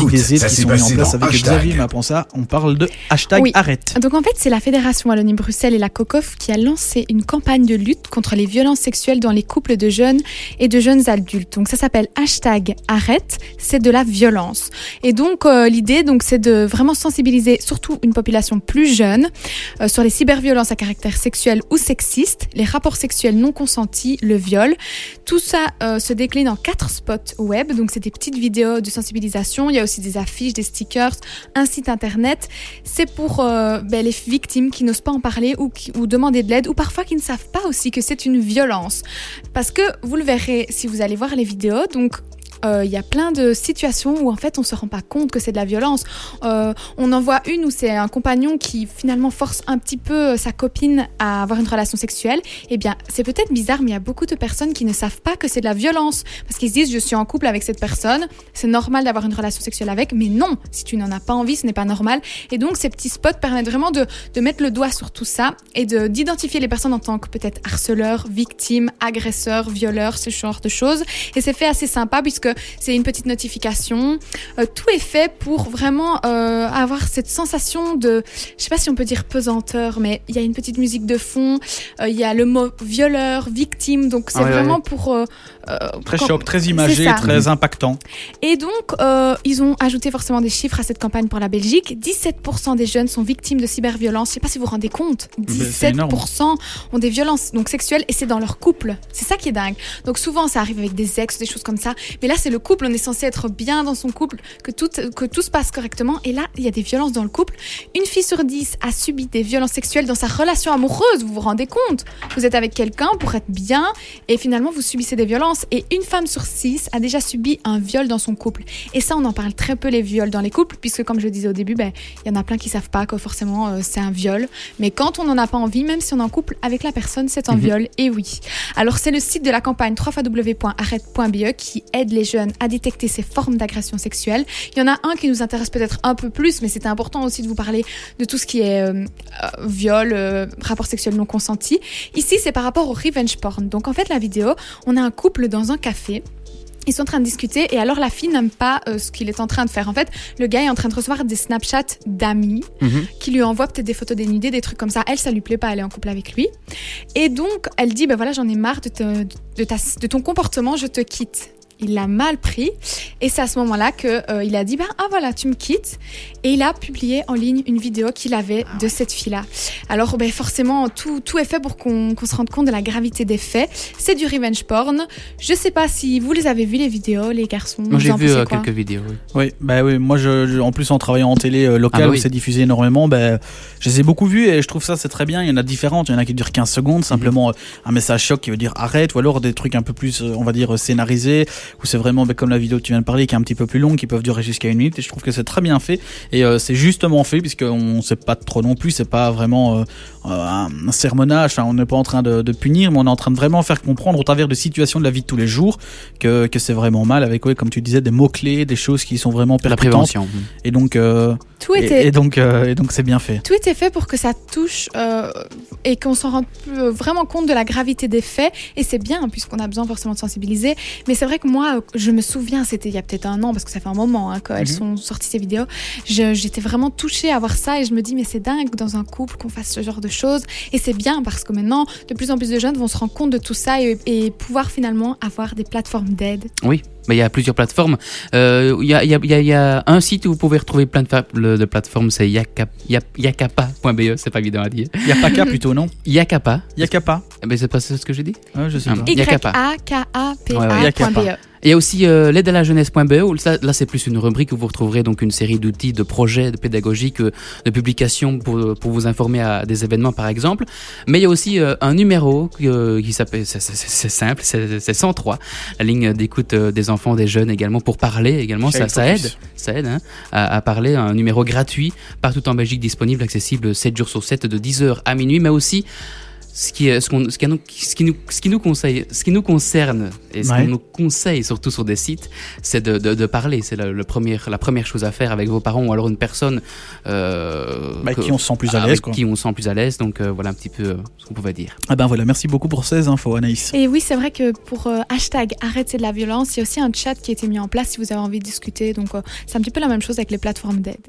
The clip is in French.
Écoute, des aides ça qui sont mises en place avec hashtag. Xavier Maponsa. On parle de hashtag Oui. arrête. Donc en fait, c'est la Fédération Wallonie-Bruxelles et la COCOF qui a lancé une campagne de lutte contre les violences sexuelles dans les couples de jeunes et de jeunes adultes. Donc ça s'appelle hashtag arrête, c'est de la violence. Et donc euh, l'idée, donc, c'est de vraiment sensibiliser surtout une population plus jeune euh, sur les cyberviolences à caractère sexuel ou sexiste, les rapports sexuels non consentis, le viol. Tout ça euh, se décline en quatre spots web. Donc c'est des petites vidéos de sensibilisation. Il y a aussi des affiches, des stickers, un site internet. C'est pour euh, ben, les victimes qui n'osent pas en parler ou, qui- ou demander de l'aide ou parfois qui ne savent pas aussi que c'est une violence. Parce que vous le verrez si vous allez voir les vidéos. Donc euh, il y a plein de situations où en fait on se rend pas compte que c'est de la violence. Euh, on en voit une où c'est un compagnon qui finalement force un petit peu euh, sa copine à avoir une relation sexuelle. Eh bien, c'est peut-être bizarre, mais il y a beaucoup de personnes qui ne savent pas que c'est de la violence parce qu'ils se disent je suis en couple avec cette personne, c'est normal d'avoir une relation sexuelle avec, mais non, si tu n'en as pas envie, ce n'est pas normal. Et donc ces petits spots permettent vraiment de, de mettre le doigt sur tout ça et de d'identifier les personnes en tant que peut-être harceleurs, victimes, agresseurs, violeurs, ce genre de choses. Et c'est fait assez sympa puisque c'est une petite notification. Euh, tout est fait pour vraiment euh, avoir cette sensation de, je sais pas si on peut dire pesanteur, mais il y a une petite musique de fond. euh, Il y a le mot violeur, victime, donc c'est Ah ouais, vraiment ouais. pour Très quand- choc, très imagé, très impactant. et donc, euh, ils ont ajouté forcément des chiffres à cette campagne pour la Belgique. 17% des jeunes sont victimes de cyberviolence. Je sais pas si vous vous rendez compte. c'est énorme. 17% ont des violences donc sexuelles et c'est dans leur couple. C'est ça qui est dingue. Donc souvent, ça arrive avec des ex, des choses comme ça. Mais là, c'est le couple. On est censé être bien dans son couple, que tout, que tout se passe correctement. Et là, il y a des violences dans le couple. Une fille sur dix a subi des violences sexuelles dans sa relation amoureuse. Vous vous rendez compte Vous êtes avec quelqu'un pour être bien et finalement, vous subissez des violences. Et une femme sur six a déjà subi un viol dans son couple. Et ça, on en parle très peu, les viols dans les couples, puisque comme je le disais au début, ben, il y en a plein qui savent pas que forcément euh, c'est un viol. Mais quand on n'en a pas envie, même si on est en couple avec la personne, c'est un Mhm. viol. Et oui. Alors, c'est le site de la campagne www.arrête.be qui aide les jeunes à détecter ces formes d'agression sexuelle. Il y en a un qui nous intéresse peut-être un peu plus, mais c'était important aussi de vous parler de tout ce qui est euh, euh, viol, euh, rapport sexuel non consenti. Ici, c'est par rapport au revenge porn. Donc, en fait, la vidéo, on a un couple dans un café. Ils sont en train de discuter et alors la fille n'aime pas euh, ce qu'il est en train de faire. En fait, le gars est en train de recevoir des Snapchats d'amis Mhm. qui lui envoient peut-être des photos dénudées, des trucs comme ça. Elle, ça lui plaît pas, elle est en couple avec lui. Et donc, elle dit, ben voilà, j'en ai marre de, te- de, ta- de ton comportement, je te quitte. Il l'a mal pris et c'est à ce moment-là que euh, il a dit ben ah voilà tu me quittes et il a publié en ligne une vidéo qu'il avait de cette fille-là. Alors ben forcément tout, tout est fait pour qu'on qu'on se rende compte de la gravité des faits. C'est du revenge porn. Je sais pas si vous les avez vus les vidéos les garçons. Moi j'ai vu euh, quelques vidéos. oui. Oui, bah oui, moi je, je- en plus en travaillant en télé euh, locale Ah bah où oui. c'est diffusé énormément, bah, je les ai beaucoup vus et je trouve ça c'est très bien. Il y en a différentes, il y en a qui durent 15 secondes, simplement euh, un message choc qui veut dire arrête, ou alors des trucs un peu plus, euh, on va dire, scénarisés, où c'est vraiment bah, comme la vidéo que tu viens de parler, qui est un petit peu plus longue, qui peuvent durer jusqu'à une minute et je trouve que c'est très bien fait et euh, c'est justement fait puisqu'on sait pas trop non plus, c'est pas vraiment euh, euh, un, sermonnage, enfin, on n'est pas en train de, de punir, mais on est en train de vraiment faire comprendre au travers de situations de la vie de tous les jours que, que c'est vraiment mal avec, ouais, comme tu disais, des mots-clés, des choses qui sont vraiment La percutantes. prévention. Et donc, euh, Tout et, était et donc, euh, et donc c'est bien fait. Tout était fait pour que ça touche euh, et qu'on s'en rende vraiment compte de la gravité des faits. Et c'est bien, puisqu'on a besoin forcément de sensibiliser. Mais c'est vrai que moi, euh, je me souviens, c'était il y a peut-être un an, parce que ça fait un moment hein, quand elles sont sorties ces vidéos. J'étais vraiment touchée à voir ça et je me dis, mais c'est dingue dans un couple qu'on fasse ce genre de choses. Et c'est bien parce que maintenant, de plus en plus de jeunes vont se rendre compte de tout ça et, et pouvoir finalement avoir des plateformes d'aide. Oui, mais il y a plusieurs plateformes. Euh, Il y, a, il y, a, il y a- il y a un site où vous pouvez retrouver plein de, plateformes, c'est yakap- yak- yakapa.be, c'est pas évident à dire. Y a qu'à plutôt, non Yakapa, Il y a qu'à pas. mais c'est pas ce que j'ai dit Ouais, je sais Ah, pas. Yakapa. Ouais, ouais, Yakapa. Il y a aussi euh, l'aide à la jeunesse.be, où ça, là c'est plus une rubrique où vous retrouverez donc une série d'outils, de projets, de pédagogiques, euh, de publications pour, pour vous informer à des événements par exemple. Mais il y a aussi euh, un numéro euh, qui s'appelle, c'est- c'est c'est simple, c'est c'est 103, la ligne d'écoute euh, des enfants, des jeunes également, pour parler également, ça, ça aide, ça aide hein, à, à parler, un numéro gratuit, partout en Belgique disponible, accessible 7 jours sur 7 de 10h à minuit, mais aussi ce qui, est, ce, qu'on, ce, qui, nous, ce, qui nous, ce qui nous conseille, ce qui nous concerne et ce Ouais. qu'on nous conseille surtout sur des sites, c'est de, de, de parler. C'est la, le premier, la première chose à faire avec vos parents ou alors une personne euh, Bah, que- qui on se sent plus à l'aise, qui on se sent plus à l'aise. Donc euh, voilà un petit peu euh, ce qu'on pouvait dire. Ah ben voilà, merci beaucoup pour ces infos, Anaïs. Et oui, c'est vrai que pour euh, hashtag arrête c'est de la violence, il y a aussi un chat qui a été mis en place si vous avez envie de discuter. Donc euh, c'est un petit peu la même chose avec les plateformes d'aide.